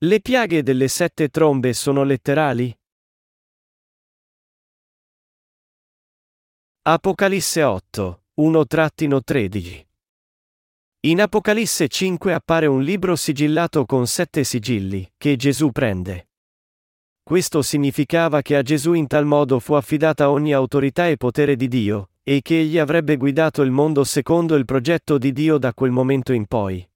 Le piaghe delle sette trombe sono letterali? Apocalisse 8, 1-13 In Apocalisse 5 appare un libro sigillato con sette sigilli, che Gesù prende. Questo significava che a Gesù in tal modo fu affidata ogni autorità e potere di Dio, e che egli avrebbe guidato il mondo secondo il progetto di Dio da quel momento in poi.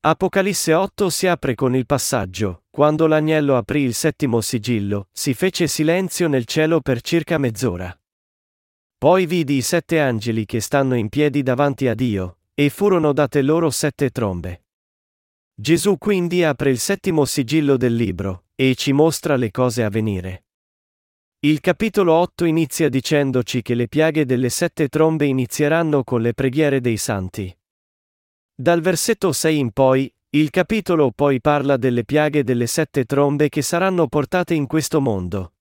Apocalisse 8 si apre con il passaggio, quando l'agnello aprì il settimo sigillo, si fece silenzio nel cielo per circa mezz'ora. Poi vidi i sette angeli che stanno in piedi davanti a Dio, e furono date loro sette trombe. Gesù quindi apre il settimo sigillo del libro, e ci mostra le cose a venire. Il capitolo 8 inizia dicendoci che le piaghe delle sette trombe inizieranno con le preghiere dei santi. Dal versetto 6 in poi, il capitolo poi parla delle piaghe delle sette trombe che saranno portate in questo mondo.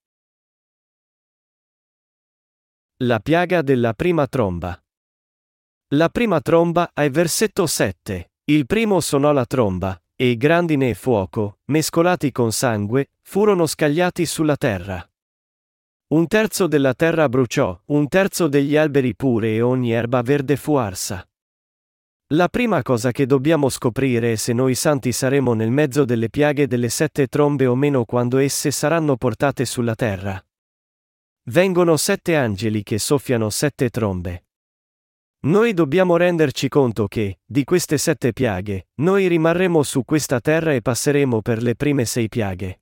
La piaga della prima tromba. La prima tromba è versetto 7. Il primo suonò la tromba, e grandine e fuoco, mescolati con sangue, furono scagliati sulla terra. Un terzo della terra bruciò, un terzo degli alberi pure e ogni erba verde fu arsa. La prima cosa che dobbiamo scoprire è se noi santi saremo nel mezzo delle piaghe delle sette trombe o meno quando esse saranno portate sulla terra. Vengono sette angeli che soffiano sette trombe. Noi dobbiamo renderci conto che, di queste sette piaghe, noi rimarremo su questa terra e passeremo per le prime sei piaghe.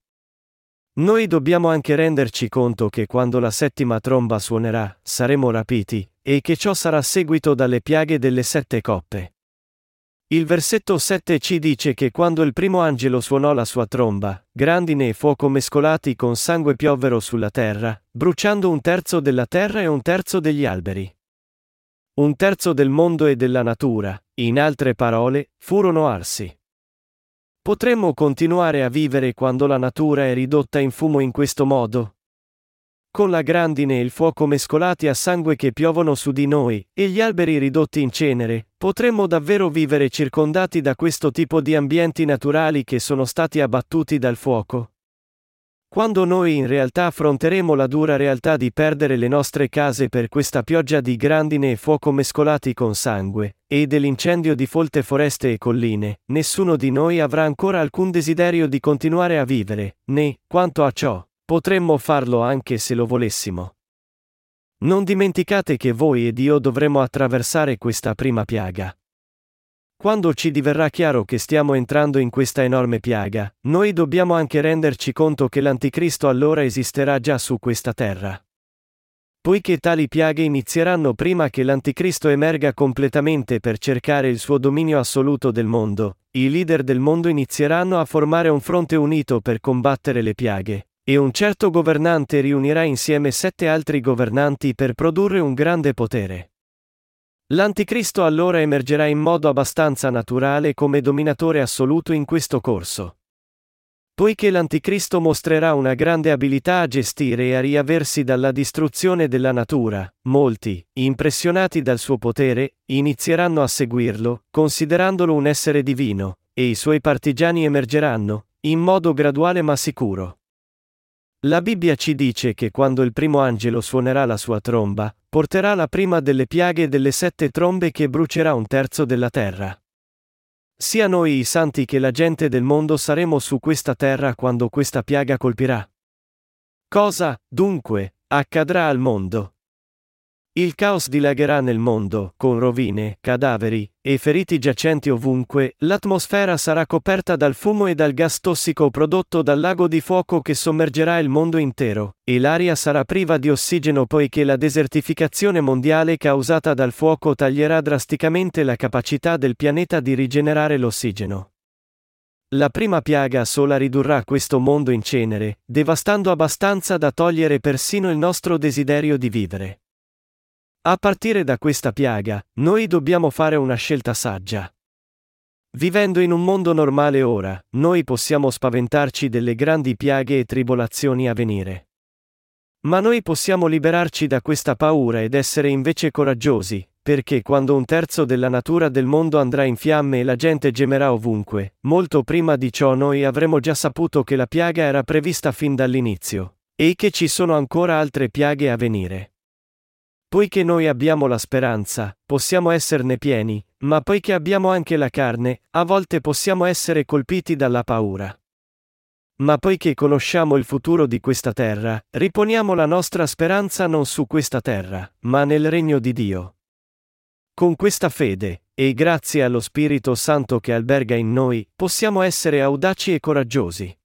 Noi dobbiamo anche renderci conto che quando la settima tromba suonerà, saremo rapiti, e che ciò sarà seguito dalle piaghe delle sette coppe. Il versetto 7 ci dice che quando il primo angelo suonò la sua tromba, grandine e fuoco mescolati con sangue piovvero sulla terra, bruciando un terzo della terra e un terzo degli alberi. Un terzo del mondo e della natura, in altre parole, furono arsi. Potremmo continuare a vivere quando la natura è ridotta in fumo in questo modo? con la grandine e il fuoco mescolati a sangue che piovono su di noi, e gli alberi ridotti in cenere, potremmo davvero vivere circondati da questo tipo di ambienti naturali che sono stati abbattuti dal fuoco? Quando noi in realtà affronteremo la dura realtà di perdere le nostre case per questa pioggia di grandine e fuoco mescolati con sangue, e dell'incendio di folte foreste e colline, nessuno di noi avrà ancora alcun desiderio di continuare a vivere, né, quanto a ciò, Potremmo farlo anche se lo volessimo. Non dimenticate che voi ed io dovremo attraversare questa prima piaga. Quando ci diverrà chiaro che stiamo entrando in questa enorme piaga, noi dobbiamo anche renderci conto che l'Anticristo allora esisterà già su questa terra. Poiché tali piaghe inizieranno prima che l'Anticristo emerga completamente per cercare il suo dominio assoluto del mondo, i leader del mondo inizieranno a formare un fronte unito per combattere le piaghe, e un certo governante riunirà insieme sette altri governanti per produrre un grande potere. L'Anticristo allora emergerà in modo abbastanza naturale come dominatore assoluto in questo corso. Poiché l'Anticristo mostrerà una grande abilità a gestire e a riaversi dalla distruzione della natura, molti, impressionati dal suo potere, inizieranno a seguirlo, considerandolo un essere divino, e i suoi partigiani emergeranno, in modo graduale ma sicuro. La Bibbia ci dice che quando il primo angelo suonerà la sua tromba, porterà la prima delle piaghe delle sette trombe che brucerà un terzo della terra. Sia noi i santi che la gente del mondo saremo su questa terra quando questa piaga colpirà. Cosa, dunque, accadrà al mondo? Il caos dilagherà nel mondo, con rovine, cadaveri, e feriti giacenti ovunque, l'atmosfera sarà coperta dal fumo e dal gas tossico prodotto dal lago di fuoco che sommergerà il mondo intero, e l'aria sarà priva di ossigeno poiché la desertificazione mondiale causata dal fuoco taglierà drasticamente la capacità del pianeta di rigenerare l'ossigeno. La prima piaga sola ridurrà questo mondo in cenere, devastando abbastanza da togliere persino il nostro desiderio di vivere. A partire da questa piaga, noi dobbiamo fare una scelta saggia. Vivendo in un mondo normale ora, noi possiamo spaventarci delle grandi piaghe e tribolazioni a venire. Ma noi possiamo liberarci da questa paura ed essere invece coraggiosi, perché quando un terzo della natura del mondo andrà in fiamme e la gente gemerà ovunque, molto prima di ciò noi avremo già saputo che la piaga era prevista fin dall'inizio, e che ci sono ancora altre piaghe a venire. Poiché noi abbiamo la speranza, possiamo esserne pieni, ma poiché abbiamo anche la carne, a volte possiamo essere colpiti dalla paura. Ma poiché conosciamo il futuro di questa terra, riponiamo la nostra speranza non su questa terra, ma nel regno di Dio. Con questa fede, e grazie allo Spirito Santo che alberga in noi, possiamo essere audaci e coraggiosi.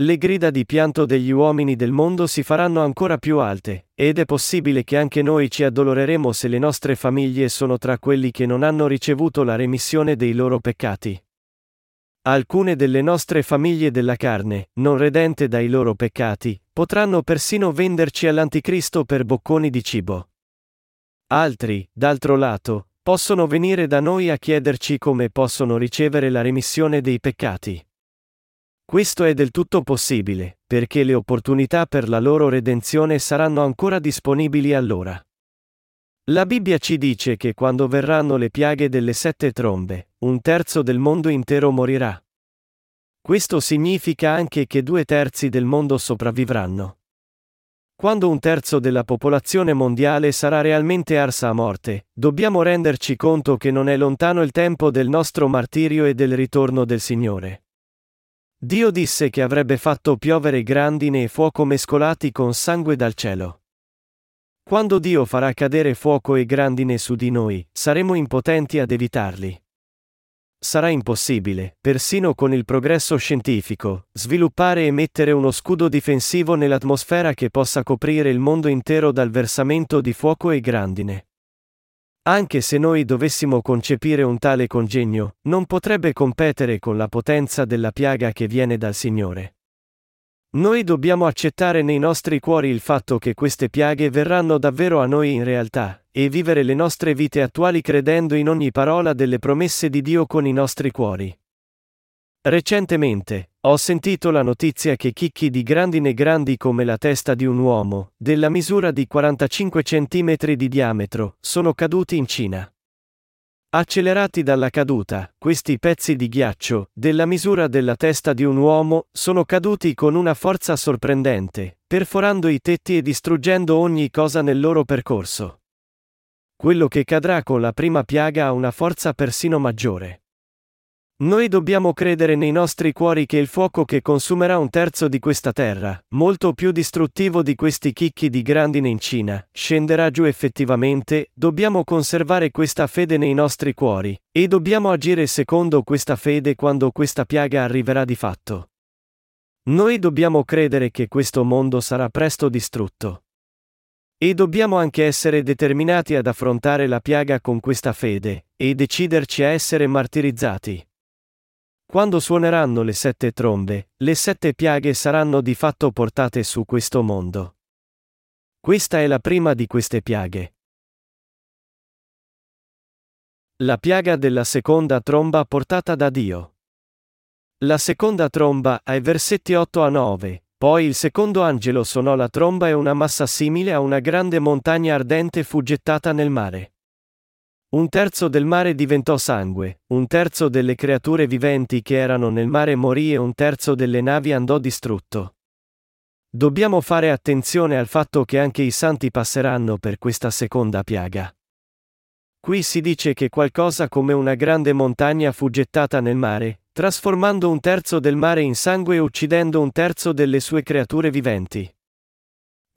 Le grida di pianto degli uomini del mondo si faranno ancora più alte, ed è possibile che anche noi ci addoloreremo se le nostre famiglie sono tra quelli che non hanno ricevuto la remissione dei loro peccati. Alcune delle nostre famiglie della carne, non redente dai loro peccati, potranno persino venderci all'anticristo per bocconi di cibo. Altri, d'altro lato, possono venire da noi a chiederci come possono ricevere la remissione dei peccati. Questo è del tutto possibile, perché le opportunità per la loro redenzione saranno ancora disponibili allora. La Bibbia ci dice che quando verranno le piaghe delle sette trombe, un terzo del mondo intero morirà. Questo significa anche che due terzi del mondo sopravvivranno. Quando un terzo della popolazione mondiale sarà realmente arsa a morte, dobbiamo renderci conto che non è lontano il tempo del nostro martirio e del ritorno del Signore. Dio disse che avrebbe fatto piovere grandine e fuoco mescolati con sangue dal cielo. Quando Dio farà cadere fuoco e grandine su di noi, saremo impotenti ad evitarli. Sarà impossibile, persino con il progresso scientifico, sviluppare e mettere uno scudo difensivo nell'atmosfera che possa coprire il mondo intero dal versamento di fuoco e grandine. Anche se noi dovessimo concepire un tale congegno, non potrebbe competere con la potenza della piaga che viene dal Signore. Noi dobbiamo accettare nei nostri cuori il fatto che queste piaghe verranno davvero a noi in realtà, e vivere le nostre vite attuali credendo in ogni parola delle promesse di Dio con i nostri cuori. Recentemente, ho sentito la notizia che chicchi di grandine grandi come la testa di un uomo, della misura di 45 cm di diametro, sono caduti in Cina. Accelerati dalla caduta, questi pezzi di ghiaccio, della misura della testa di un uomo, sono caduti con una forza sorprendente, perforando i tetti e distruggendo ogni cosa nel loro percorso. Quello che cadrà con la prima piaga ha una forza persino maggiore. Noi dobbiamo credere nei nostri cuori che il fuoco che consumerà un terzo di questa terra, molto più distruttivo di questi chicchi di grandine in Cina, scenderà giù effettivamente, dobbiamo conservare questa fede nei nostri cuori, e dobbiamo agire secondo questa fede quando questa piaga arriverà di fatto. Noi dobbiamo credere che questo mondo sarà presto distrutto. E dobbiamo anche essere determinati ad affrontare la piaga con questa fede, e deciderci a essere martirizzati. Quando suoneranno le sette trombe, le sette piaghe saranno di fatto portate su questo mondo. Questa è la prima di queste piaghe. La piaga della seconda tromba portata da Dio. La seconda tromba, ai versetti 8 a 9, poi il secondo angelo suonò la tromba e una massa simile a una grande montagna ardente fu gettata nel mare. Un terzo del mare diventò sangue, un terzo delle creature viventi che erano nel mare morì e un terzo delle navi andò distrutto. Dobbiamo fare attenzione al fatto che anche i santi passeranno per questa seconda piaga. Qui si dice che qualcosa come una grande montagna fu gettata nel mare, trasformando un terzo del mare in sangue e uccidendo un terzo delle sue creature viventi.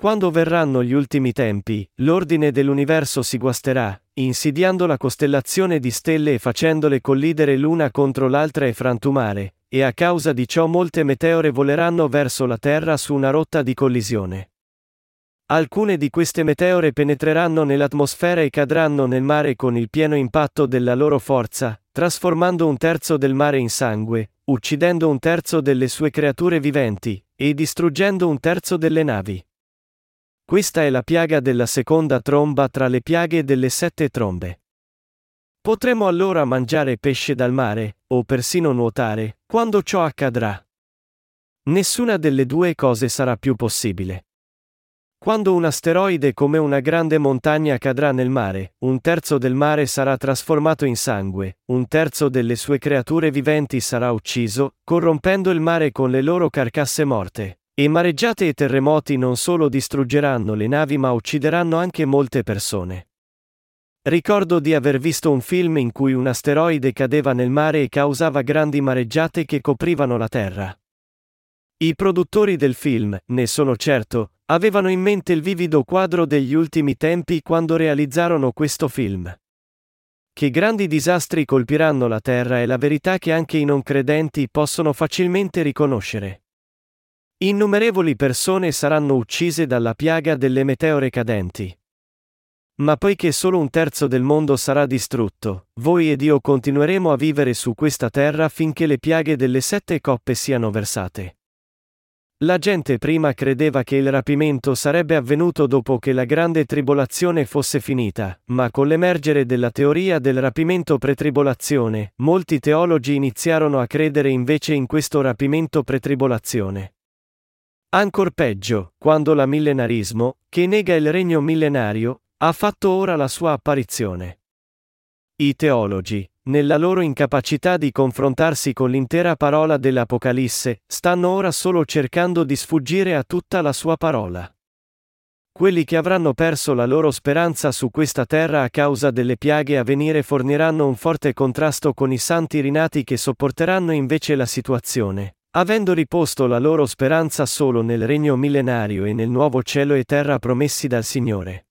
Quando verranno gli ultimi tempi, l'ordine dell'universo si guasterà, insidiando la costellazione di stelle e facendole collidere l'una contro l'altra e frantumare, e a causa di ciò molte meteore voleranno verso la Terra su una rotta di collisione. Alcune di queste meteore penetreranno nell'atmosfera e cadranno nel mare con il pieno impatto della loro forza, trasformando un terzo del mare in sangue, uccidendo un terzo delle sue creature viventi, e distruggendo un terzo delle navi. Questa è la piaga della seconda tromba tra le piaghe delle sette trombe. Potremo allora mangiare pesce dal mare, o persino nuotare, quando ciò accadrà. Nessuna delle due cose sarà più possibile. Quando un asteroide come una grande montagna cadrà nel mare, un terzo del mare sarà trasformato in sangue, un terzo delle sue creature viventi sarà ucciso, corrompendo il mare con le loro carcasse morte. E mareggiate e terremoti non solo distruggeranno le navi ma uccideranno anche molte persone. Ricordo di aver visto un film in cui un asteroide cadeva nel mare e causava grandi mareggiate che coprivano la Terra. I produttori del film, ne sono certo, avevano in mente il vivido quadro degli ultimi tempi quando realizzarono questo film. Che grandi disastri colpiranno la Terra è la verità che anche i non credenti possono facilmente riconoscere. Innumerevoli persone saranno uccise dalla piaga delle meteore cadenti. Ma poiché solo un terzo del mondo sarà distrutto, voi ed io continueremo a vivere su questa terra finché le piaghe delle sette coppe siano versate. La gente prima credeva che il rapimento sarebbe avvenuto dopo che la grande tribolazione fosse finita, ma con l'emergere della teoria del rapimento pretribolazione, molti teologi iniziarono a credere invece in questo rapimento pretribolazione. Ancor peggio, quando la millenarismo, che nega il regno millenario, ha fatto ora la sua apparizione. I teologi, nella loro incapacità di confrontarsi con l'intera parola dell'Apocalisse, stanno ora solo cercando di sfuggire a tutta la sua parola. Quelli che avranno perso la loro speranza su questa terra a causa delle piaghe a venire forniranno un forte contrasto con i santi rinati che sopporteranno invece la situazione, avendo riposto la loro speranza solo nel regno millenario e nel nuovo cielo e terra promessi dal Signore.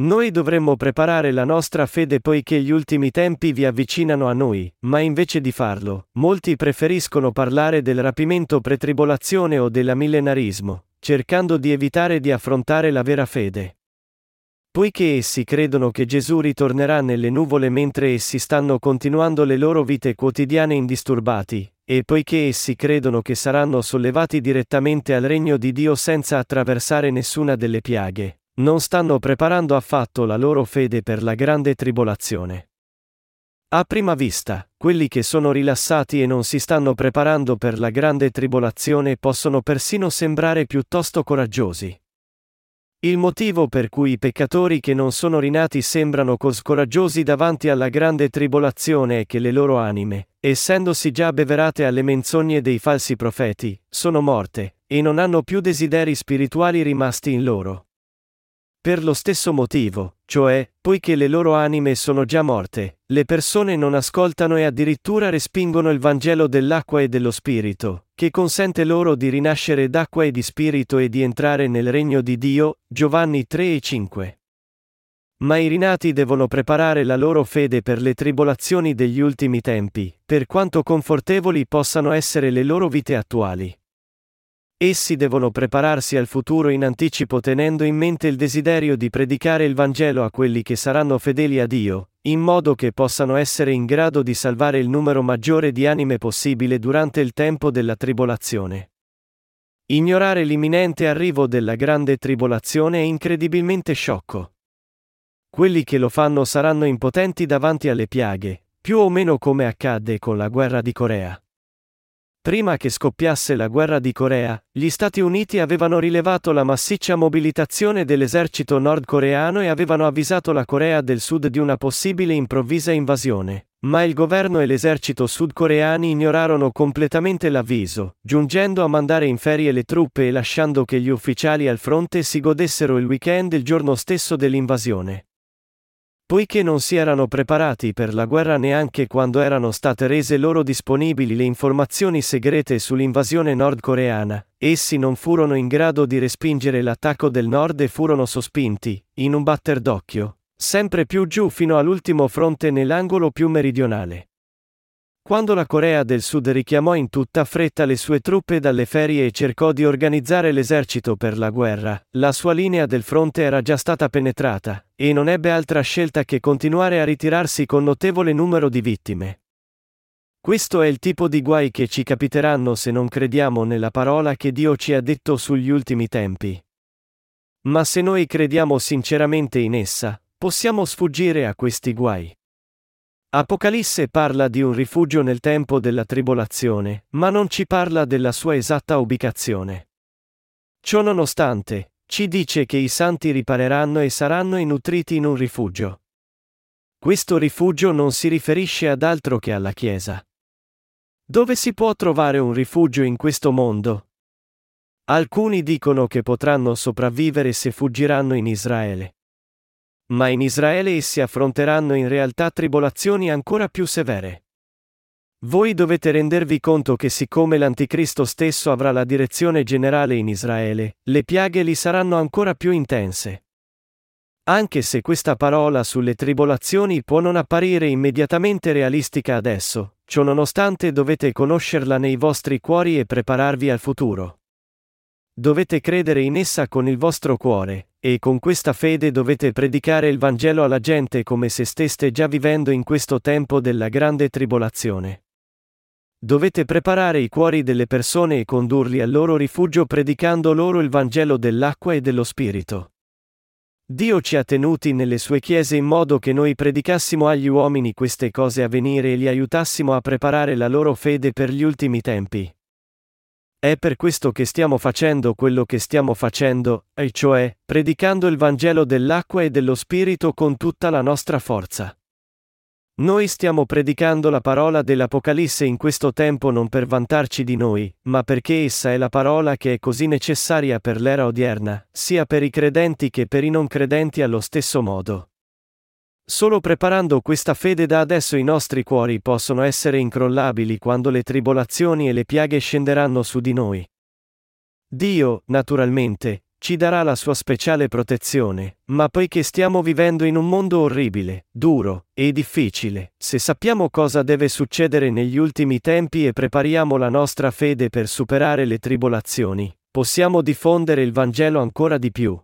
Noi dovremmo preparare la nostra fede poiché gli ultimi tempi vi avvicinano a noi, ma invece di farlo, molti preferiscono parlare del rapimento pretribolazione o della millenarismo, cercando di evitare di affrontare la vera fede. Poiché essi credono che Gesù ritornerà nelle nuvole mentre essi stanno continuando le loro vite quotidiane indisturbati, e poiché essi credono che saranno sollevati direttamente al regno di Dio senza attraversare nessuna delle piaghe, non stanno preparando affatto la loro fede per la grande tribolazione. A prima vista, quelli che sono rilassati e non si stanno preparando per la grande tribolazione possono persino sembrare piuttosto coraggiosi. Il motivo per cui i peccatori che non sono rinati sembrano così coraggiosi davanti alla grande tribolazione è che le loro anime, essendosi già beverate alle menzogne dei falsi profeti, sono morte, e non hanno più desideri spirituali rimasti in loro. Per lo stesso motivo, cioè, poiché le loro anime sono già morte, le persone non ascoltano e addirittura respingono il Vangelo dell'acqua e dello Spirito, che consente loro di rinascere d'acqua e di Spirito e di entrare nel regno di Dio, Giovanni 3 e 5. Ma i rinati devono preparare la loro fede per le tribolazioni degli ultimi tempi, per quanto confortevoli possano essere le loro vite attuali. Essi devono prepararsi al futuro in anticipo tenendo in mente il desiderio di predicare il Vangelo a quelli che saranno fedeli a Dio, in modo che possano essere in grado di salvare il numero maggiore di anime possibile durante il tempo della tribolazione. Ignorare l'imminente arrivo della grande tribolazione è incredibilmente sciocco. Quelli che lo fanno saranno impotenti davanti alle piaghe, più o meno come accadde con la guerra di Corea. Prima che scoppiasse la guerra di Corea, gli Stati Uniti avevano rilevato la massiccia mobilitazione dell'esercito nordcoreano e avevano avvisato la Corea del Sud di una possibile improvvisa invasione, ma il governo e l'esercito sudcoreani ignorarono completamente l'avviso, giungendo a mandare in ferie le truppe e lasciando che gli ufficiali al fronte si godessero il weekend il giorno stesso dell'invasione. Poiché non si erano preparati per la guerra neanche quando erano state rese loro disponibili le informazioni segrete sull'invasione nordcoreana, essi non furono in grado di respingere l'attacco del nord e furono sospinti, in un batter d'occhio, sempre più giù fino all'ultimo fronte nell'angolo più meridionale. Quando la Corea del Sud richiamò in tutta fretta le sue truppe dalle ferie e cercò di organizzare l'esercito per la guerra, la sua linea del fronte era già stata penetrata, e non ebbe altra scelta che continuare a ritirarsi con notevole numero di vittime. Questo è il tipo di guai che ci capiteranno se non crediamo nella parola che Dio ci ha detto sugli ultimi tempi. Ma se noi crediamo sinceramente in essa, possiamo sfuggire a questi guai. Apocalisse parla di un rifugio nel tempo della tribolazione, ma non ci parla della sua esatta ubicazione. Ciononostante, ci dice che i santi ripareranno e saranno nutriti in un rifugio. Questo rifugio non si riferisce ad altro che alla Chiesa. Dove si può trovare un rifugio in questo mondo? Alcuni dicono che potranno sopravvivere se fuggiranno in Israele. Ma in Israele essi affronteranno in realtà tribolazioni ancora più severe. Voi dovete rendervi conto che siccome l'Anticristo stesso avrà la direzione generale in Israele, le piaghe li saranno ancora più intense. Anche se questa parola sulle tribolazioni può non apparire immediatamente realistica adesso, ciò nonostante dovete conoscerla nei vostri cuori e prepararvi al futuro. Dovete credere in essa con il vostro cuore, e con questa fede dovete predicare il Vangelo alla gente come se steste già vivendo in questo tempo della grande tribolazione. Dovete preparare i cuori delle persone e condurli al loro rifugio predicando loro il Vangelo dell'acqua e dello Spirito. Dio ci ha tenuti nelle sue chiese in modo che noi predicassimo agli uomini queste cose a venire e li aiutassimo a preparare la loro fede per gli ultimi tempi. È per questo che stiamo facendo quello che stiamo facendo, e cioè, predicando il Vangelo dell'acqua e dello Spirito con tutta la nostra forza. Noi stiamo predicando la parola dell'Apocalisse in questo tempo non per vantarci di noi, ma perché essa è la parola che è così necessaria per l'era odierna, sia per i credenti che per i non credenti allo stesso modo. Solo preparando questa fede da adesso i nostri cuori possono essere incrollabili quando le tribolazioni e le piaghe scenderanno su di noi. Dio, naturalmente, ci darà la sua speciale protezione, ma poiché stiamo vivendo in un mondo orribile, duro e difficile, se sappiamo cosa deve succedere negli ultimi tempi e prepariamo la nostra fede per superare le tribolazioni, possiamo diffondere il Vangelo ancora di più.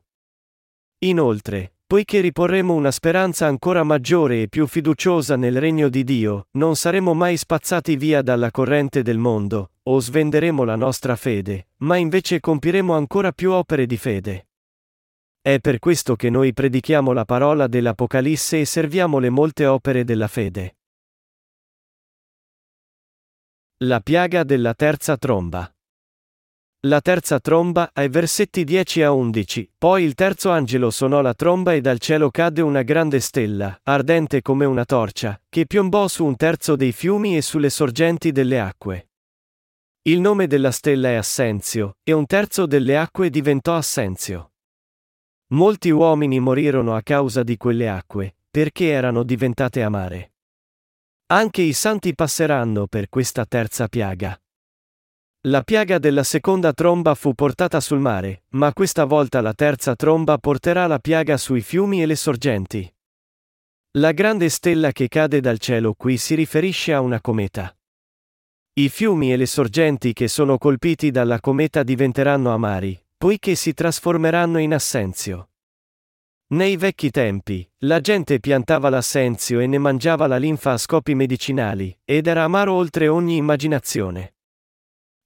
Inoltre, poiché riporremo una speranza ancora maggiore e più fiduciosa nel regno di Dio, non saremo mai spazzati via dalla corrente del mondo, o svenderemo la nostra fede, ma invece compiremo ancora più opere di fede. È per questo che noi predichiamo la parola dell'Apocalisse e serviamo le molte opere della fede. La piaga della terza tromba. La terza tromba, ai versetti 10 a 11, poi il terzo angelo suonò la tromba e dal cielo cadde una grande stella, ardente come una torcia, che piombò su un terzo dei fiumi e sulle sorgenti delle acque. Il nome della stella è Assenzio, e un terzo delle acque diventò Assenzio. Molti uomini morirono a causa di quelle acque, perché erano diventate amare. Anche i santi passeranno per questa terza piaga. La piaga della seconda tromba fu portata sul mare, ma questa volta la terza tromba porterà la piaga sui fiumi e le sorgenti. La grande stella che cade dal cielo qui si riferisce a una cometa. I fiumi e le sorgenti che sono colpiti dalla cometa diventeranno amari, poiché si trasformeranno in assenzio. Nei vecchi tempi, la gente piantava l'assenzio e ne mangiava la linfa a scopi medicinali, ed era amaro oltre ogni immaginazione.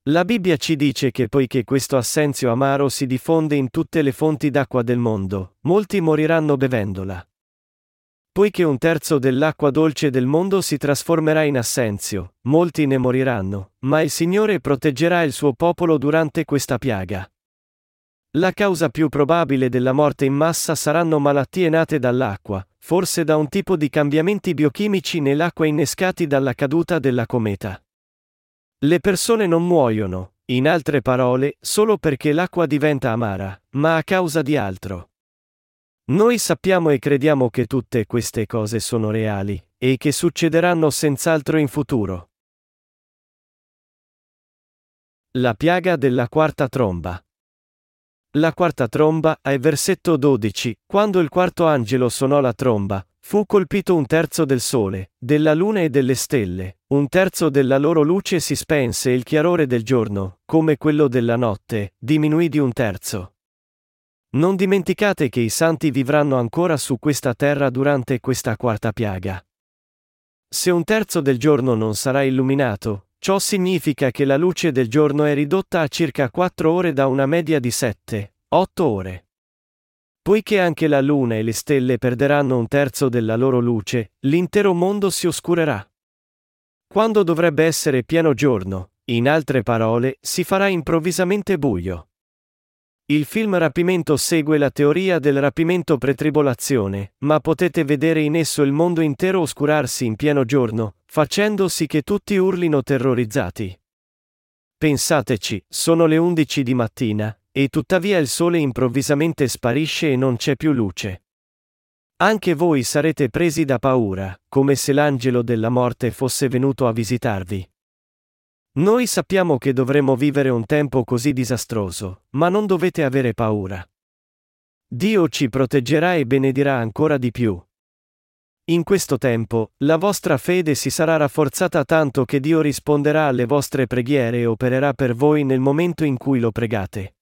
La Bibbia ci dice che poiché questo assenzio amaro si diffonde in tutte le fonti d'acqua del mondo, molti moriranno bevendola. Poiché un terzo dell'acqua dolce del mondo si trasformerà in assenzio, molti ne moriranno, ma il Signore proteggerà il suo popolo durante questa piaga. La causa più probabile della morte in massa saranno malattie nate dall'acqua, forse da un tipo di cambiamenti biochimici nell'acqua innescati dalla caduta della cometa. Le persone non muoiono, in altre parole, solo perché l'acqua diventa amara, ma a causa di altro. Noi sappiamo e crediamo che tutte queste cose sono reali, e che succederanno senz'altro in futuro. La piaga della quarta tromba. La quarta tromba, ai versetto 12, quando il quarto angelo suonò la tromba, fu colpito un terzo del sole, della luna e delle stelle, un terzo della loro luce si spense e il chiarore del giorno, come quello della notte, diminuì di un terzo. Non dimenticate che i santi vivranno ancora su questa terra durante questa quarta piaga. Se un terzo del giorno non sarà illuminato, ciò significa che la luce del giorno è ridotta a circa 4 ore da una media di 7, 8 ore. Poiché anche la luna e le stelle perderanno un terzo della loro luce, l'intero mondo si oscurerà. Quando dovrebbe essere pieno giorno, in altre parole, si farà improvvisamente buio. Il film Rapimento segue la teoria del rapimento pretribolazione, ma potete vedere in esso il mondo intero oscurarsi in pieno giorno, facendo sì che tutti urlino terrorizzati. Pensateci, sono le undici di mattina, e tuttavia il sole improvvisamente sparisce e non c'è più luce. Anche voi sarete presi da paura, come se l'angelo della morte fosse venuto a visitarvi. Noi sappiamo che dovremo vivere un tempo così disastroso, ma non dovete avere paura. Dio ci proteggerà e benedirà ancora di più. In questo tempo, la vostra fede si sarà rafforzata tanto che Dio risponderà alle vostre preghiere e opererà per voi nel momento in cui lo pregate.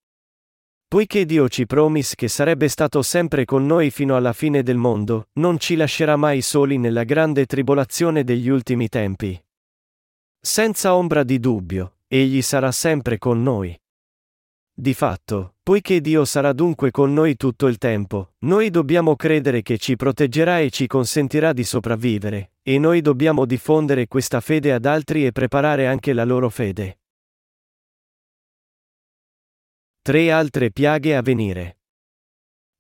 Poiché Dio ci promise che sarebbe stato sempre con noi fino alla fine del mondo, non ci lascerà mai soli nella grande tribolazione degli ultimi tempi. Senza ombra di dubbio, egli sarà sempre con noi. Di fatto, poiché Dio sarà dunque con noi tutto il tempo, noi dobbiamo credere che ci proteggerà e ci consentirà di sopravvivere, e noi dobbiamo diffondere questa fede ad altri e preparare anche la loro fede. Tre altre piaghe a venire.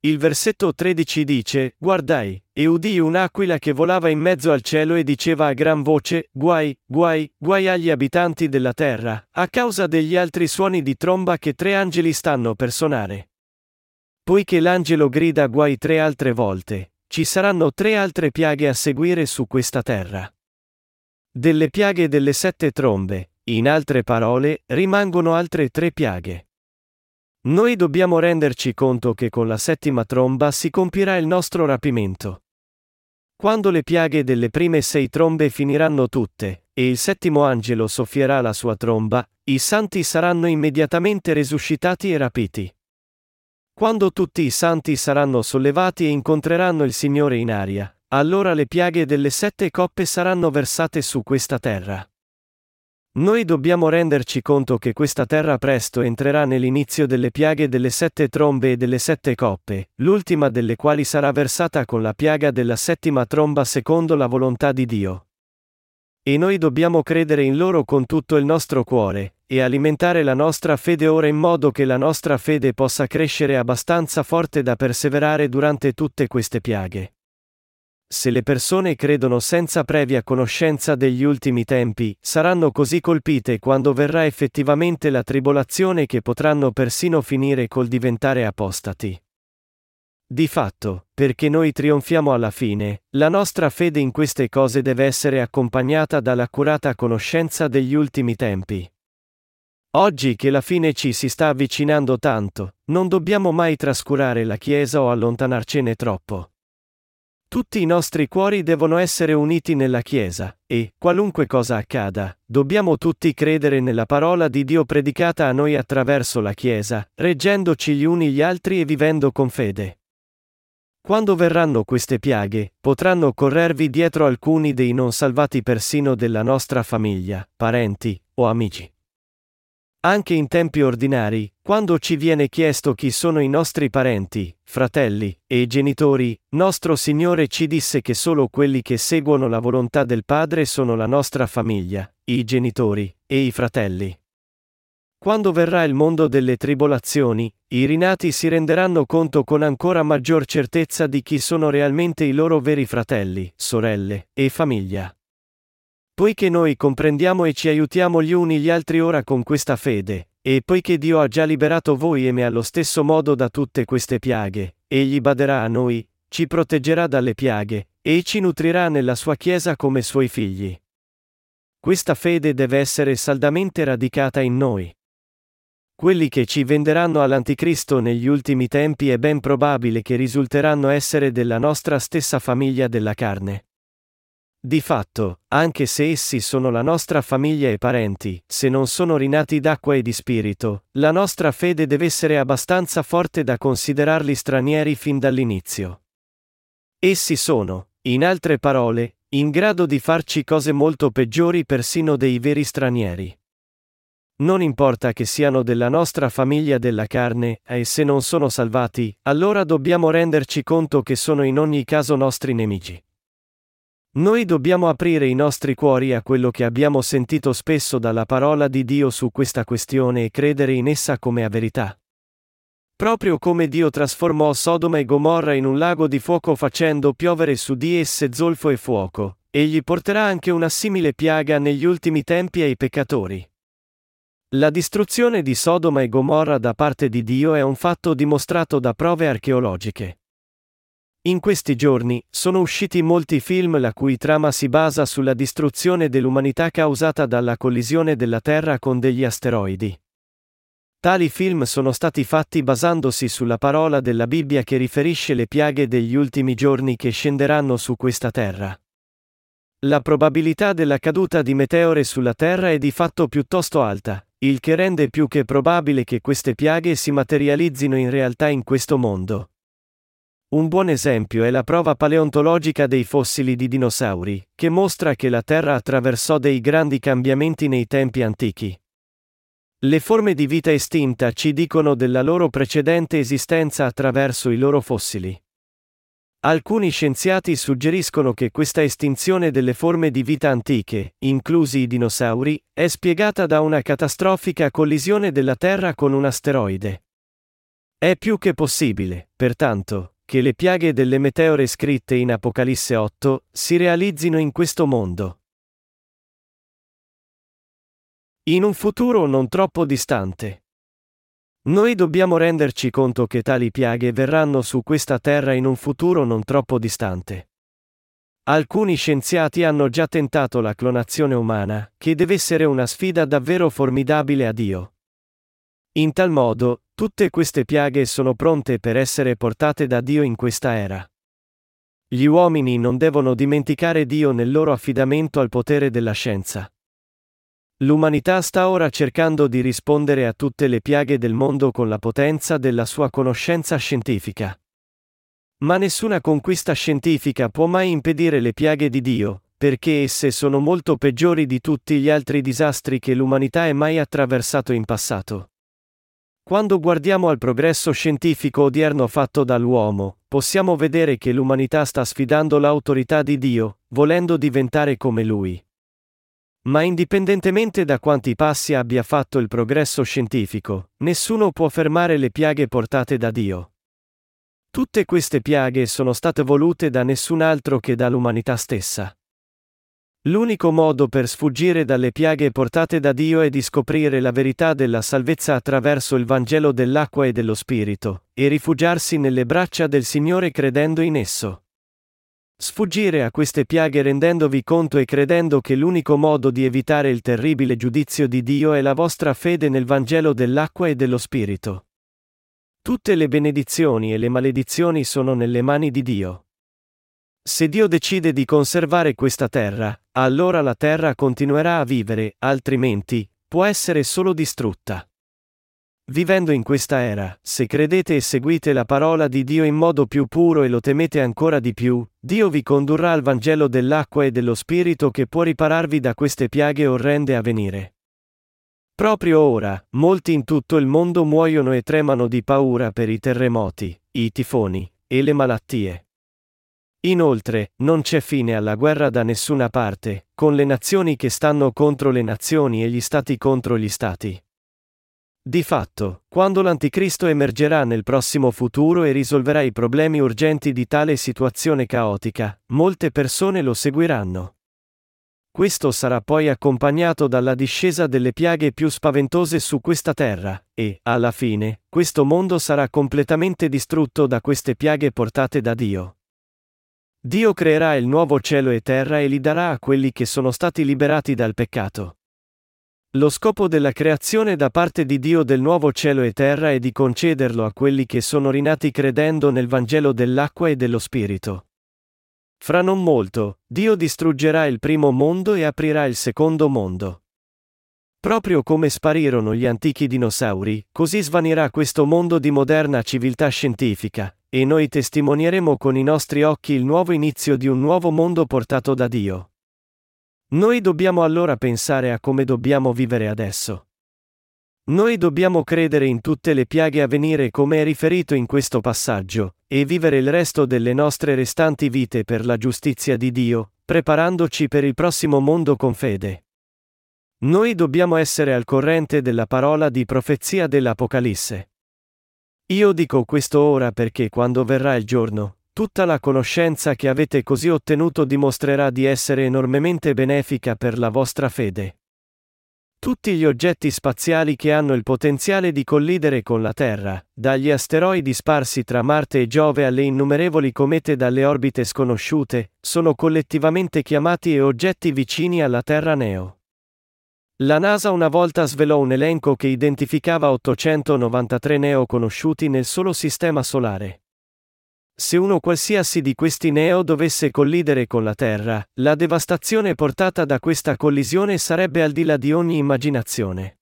Il versetto 13 dice, Guardai, e udii un'aquila che volava in mezzo al cielo e diceva a gran voce, Guai, guai, guai agli abitanti della terra, a causa degli altri suoni di tromba che tre angeli stanno per suonare. Poiché l'angelo grida guai tre altre volte, ci saranno tre altre piaghe a seguire su questa terra. Delle piaghe delle sette trombe, in altre parole, rimangono altre tre piaghe. Noi dobbiamo renderci conto che con la settima tromba si compirà il nostro rapimento. Quando le piaghe delle prime sei trombe finiranno tutte, e il settimo angelo soffierà la sua tromba, i santi saranno immediatamente resuscitati e rapiti. Quando tutti i santi saranno sollevati e incontreranno il Signore in aria, allora le piaghe delle sette coppe saranno versate su questa terra. Noi dobbiamo renderci conto che questa terra presto entrerà nell'inizio delle piaghe delle sette trombe e delle sette coppe, l'ultima delle quali sarà versata con la piaga della settima tromba secondo la volontà di Dio. E noi dobbiamo credere in loro con tutto il nostro cuore, e alimentare la nostra fede ora in modo che la nostra fede possa crescere abbastanza forte da perseverare durante tutte queste piaghe. Se le persone credono senza previa conoscenza degli ultimi tempi, saranno così colpite quando verrà effettivamente la tribolazione che potranno persino finire col diventare apostati. Di fatto, perché noi trionfiamo alla fine, la nostra fede in queste cose deve essere accompagnata dall'accurata conoscenza degli ultimi tempi. Oggi che la fine ci si sta avvicinando tanto, non dobbiamo mai trascurare la Chiesa o allontanarcene troppo. Tutti i nostri cuori devono essere uniti nella Chiesa, e, qualunque cosa accada, dobbiamo tutti credere nella parola di Dio predicata a noi attraverso la Chiesa, reggendoci gli uni gli altri e vivendo con fede. Quando verranno queste piaghe, potranno corrervi dietro alcuni dei non salvati persino della nostra famiglia, parenti o amici. Anche in tempi ordinari, quando ci viene chiesto chi sono i nostri parenti, fratelli e genitori, nostro Signore ci disse che solo quelli che seguono la volontà del Padre sono la nostra famiglia, i genitori e i fratelli. Quando verrà il mondo delle tribolazioni, i rinati si renderanno conto con ancora maggior certezza di chi sono realmente i loro veri fratelli, sorelle e famiglia. Poiché noi comprendiamo e ci aiutiamo gli uni gli altri ora con questa fede, e poiché Dio ha già liberato voi e me allo stesso modo da tutte queste piaghe, egli baderà a noi, ci proteggerà dalle piaghe, e ci nutrirà nella sua Chiesa come suoi figli. Questa fede deve essere saldamente radicata in noi. Quelli che ci venderanno all'Anticristo negli ultimi tempi è ben probabile che risulteranno essere della nostra stessa famiglia della carne. Di fatto, anche se essi sono la nostra famiglia e parenti, se non sono rinati d'acqua e di spirito, la nostra fede deve essere abbastanza forte da considerarli stranieri fin dall'inizio. Essi sono, in altre parole, in grado di farci cose molto peggiori persino dei veri stranieri. Non importa che siano della nostra famiglia della carne, e se non sono salvati, allora dobbiamo renderci conto che sono in ogni caso nostri nemici. Noi dobbiamo aprire i nostri cuori a quello che abbiamo sentito spesso dalla parola di Dio su questa questione e credere in essa come a verità. Proprio come Dio trasformò Sodoma e Gomorra in un lago di fuoco facendo piovere su di esse zolfo e fuoco, egli porterà anche una simile piaga negli ultimi tempi ai peccatori. La distruzione di Sodoma e Gomorra da parte di Dio è un fatto dimostrato da prove archeologiche. In questi giorni sono usciti molti film la cui trama si basa sulla distruzione dell'umanità causata dalla collisione della Terra con degli asteroidi. Tali film sono stati fatti basandosi sulla parola della Bibbia che riferisce le piaghe degli ultimi giorni che scenderanno su questa terra. La probabilità della caduta di meteore sulla Terra è di fatto piuttosto alta, il che rende più che probabile che queste piaghe si materializzino in realtà in questo mondo. Un buon esempio è la prova paleontologica dei fossili di dinosauri, che mostra che la Terra attraversò dei grandi cambiamenti nei tempi antichi. Le forme di vita estinta ci dicono della loro precedente esistenza attraverso i loro fossili. Alcuni scienziati suggeriscono che questa estinzione delle forme di vita antiche, inclusi i dinosauri, è spiegata da una catastrofica collisione della Terra con un asteroide. È più che possibile, pertanto, che le piaghe delle meteore scritte in Apocalisse 8 si realizzino in questo mondo. In un futuro non troppo distante. Noi dobbiamo renderci conto che tali piaghe verranno su questa terra in un futuro non troppo distante. Alcuni scienziati hanno già tentato la clonazione umana, che deve essere una sfida davvero formidabile a Dio. In tal modo, tutte queste piaghe sono pronte per essere portate da Dio in questa era. Gli uomini non devono dimenticare Dio nel loro affidamento al potere della scienza. L'umanità sta ora cercando di rispondere a tutte le piaghe del mondo con la potenza della sua conoscenza scientifica. Ma nessuna conquista scientifica può mai impedire le piaghe di Dio, perché esse sono molto peggiori di tutti gli altri disastri che l'umanità è mai attraversato in passato. Quando guardiamo al progresso scientifico odierno fatto dall'uomo, possiamo vedere che l'umanità sta sfidando l'autorità di Dio, volendo diventare come Lui. Ma indipendentemente da quanti passi abbia fatto il progresso scientifico, nessuno può fermare le piaghe portate da Dio. Tutte queste piaghe sono state volute da nessun altro che dall'umanità stessa. L'unico modo per sfuggire dalle piaghe portate da Dio è di scoprire la verità della salvezza attraverso il Vangelo dell'acqua e dello Spirito, e rifugiarsi nelle braccia del Signore credendo in esso. Sfuggire a queste piaghe rendendovi conto e credendo che l'unico modo di evitare il terribile giudizio di Dio è la vostra fede nel Vangelo dell'acqua e dello Spirito. Tutte le benedizioni e le maledizioni sono nelle mani di Dio. Se Dio decide di conservare questa terra, allora la terra continuerà a vivere, altrimenti, può essere solo distrutta. Vivendo in questa era, se credete e seguite la parola di Dio in modo più puro e lo temete ancora di più, Dio vi condurrà al Vangelo dell'acqua e dello Spirito che può ripararvi da queste piaghe orrende a venire. Proprio ora, molti in tutto il mondo muoiono e tremano di paura per i terremoti, i tifoni e le malattie. Inoltre, non c'è fine alla guerra da nessuna parte, con le nazioni che stanno contro le nazioni e gli stati contro gli stati. Di fatto, quando l'Anticristo emergerà nel prossimo futuro e risolverà i problemi urgenti di tale situazione caotica, molte persone lo seguiranno. Questo sarà poi accompagnato dalla discesa delle piaghe più spaventose su questa terra, e, alla fine, questo mondo sarà completamente distrutto da queste piaghe portate da Dio. Dio creerà il nuovo cielo e terra e li darà a quelli che sono stati liberati dal peccato. Lo scopo della creazione da parte di Dio del nuovo cielo e terra è di concederlo a quelli che sono rinati credendo nel Vangelo dell'acqua e dello Spirito. Fra non molto, Dio distruggerà il primo mondo e aprirà il secondo mondo. Proprio come sparirono gli antichi dinosauri, così svanirà questo mondo di moderna civiltà scientifica, e noi testimonieremo con i nostri occhi il nuovo inizio di un nuovo mondo portato da Dio. Noi dobbiamo allora pensare a come dobbiamo vivere adesso. Noi dobbiamo credere in tutte le piaghe a venire come è riferito in questo passaggio, e vivere il resto delle nostre restanti vite per la giustizia di Dio, preparandoci per il prossimo mondo con fede. Noi dobbiamo essere al corrente della parola di profezia dell'Apocalisse. Io dico questo ora perché quando verrà il giorno, tutta la conoscenza che avete così ottenuto dimostrerà di essere enormemente benefica per la vostra fede. Tutti gli oggetti spaziali che hanno il potenziale di collidere con la Terra, dagli asteroidi sparsi tra Marte e Giove alle innumerevoli comete dalle orbite sconosciute, sono collettivamente chiamati e oggetti vicini alla Terra Neo. La NASA una volta svelò un elenco che identificava 893 neo conosciuti nel solo sistema solare. Se uno qualsiasi di questi neo dovesse collidere con la Terra, la devastazione portata da questa collisione sarebbe al di là di ogni immaginazione.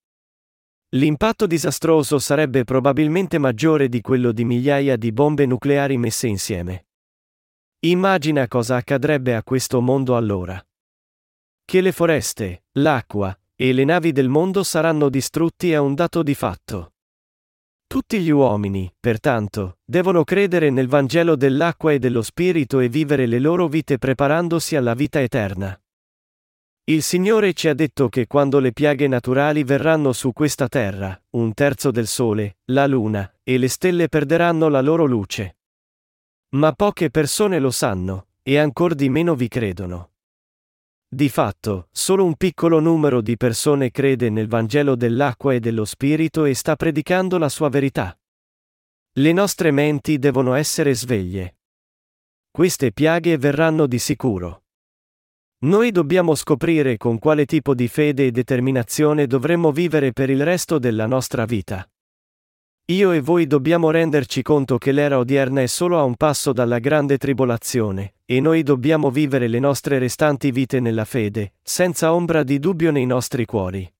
L'impatto disastroso sarebbe probabilmente maggiore di quello di migliaia di bombe nucleari messe insieme. Immagina cosa accadrebbe a questo mondo allora. Che le foreste, l'acqua, e le navi del mondo saranno distrutti è un dato di fatto. Tutti gli uomini, pertanto, devono credere nel Vangelo dell'acqua e dello Spirito e vivere le loro vite preparandosi alla vita eterna. Il Signore ci ha detto che quando le piaghe naturali verranno su questa terra, un terzo del Sole, la Luna, e le stelle perderanno la loro luce. Ma poche persone lo sanno, e ancor di meno vi credono. Di fatto, solo un piccolo numero di persone crede nel Vangelo dell'acqua e dello Spirito e sta predicando la sua verità. Le nostre menti devono essere sveglie. Queste piaghe verranno di sicuro. Noi dobbiamo scoprire con quale tipo di fede e determinazione dovremmo vivere per il resto della nostra vita. Io e voi dobbiamo renderci conto che l'era odierna è solo a un passo dalla grande tribolazione, e noi dobbiamo vivere le nostre restanti vite nella fede, senza ombra di dubbio nei nostri cuori.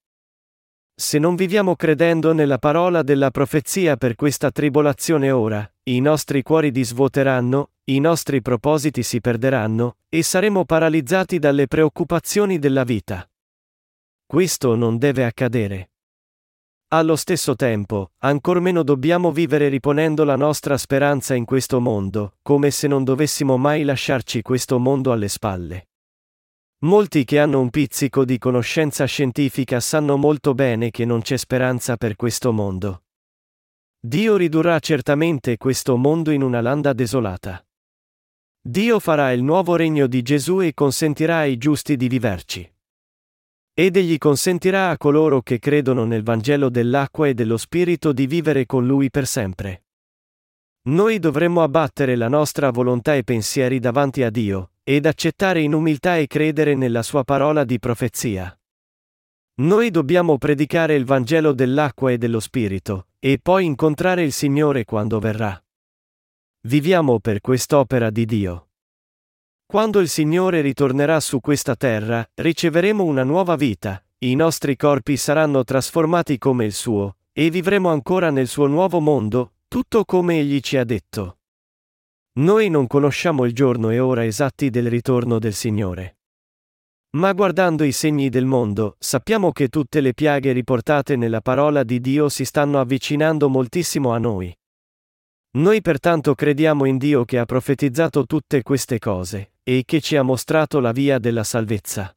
Se non viviamo credendo nella parola della profezia per questa tribolazione ora, i nostri cuori disvuoteranno, i nostri propositi si perderanno, e saremo paralizzati dalle preoccupazioni della vita. Questo non deve accadere. Allo stesso tempo, ancor meno dobbiamo vivere riponendo la nostra speranza in questo mondo, come se non dovessimo mai lasciarci questo mondo alle spalle. Molti che hanno un pizzico di conoscenza scientifica sanno molto bene che non c'è speranza per questo mondo. Dio ridurrà certamente questo mondo in una landa desolata. Dio farà il nuovo regno di Gesù e consentirà ai giusti di viverci. Ed egli consentirà a coloro che credono nel Vangelo dell'acqua e dello Spirito di vivere con lui per sempre. Noi dovremmo abbattere la nostra volontà e pensieri davanti a Dio, ed accettare in umiltà e credere nella sua parola di profezia. Noi dobbiamo predicare il Vangelo dell'acqua e dello Spirito, e poi incontrare il Signore quando verrà. Viviamo per quest'opera di Dio. Quando il Signore ritornerà su questa terra, riceveremo una nuova vita, i nostri corpi saranno trasformati come il suo, e vivremo ancora nel suo nuovo mondo, tutto come egli ci ha detto. Noi non conosciamo il giorno e ora esatti del ritorno del Signore. Ma guardando i segni del mondo, sappiamo che tutte le piaghe riportate nella parola di Dio si stanno avvicinando moltissimo a noi. Noi pertanto crediamo in Dio che ha profetizzato tutte queste cose, e che ci ha mostrato la via della salvezza.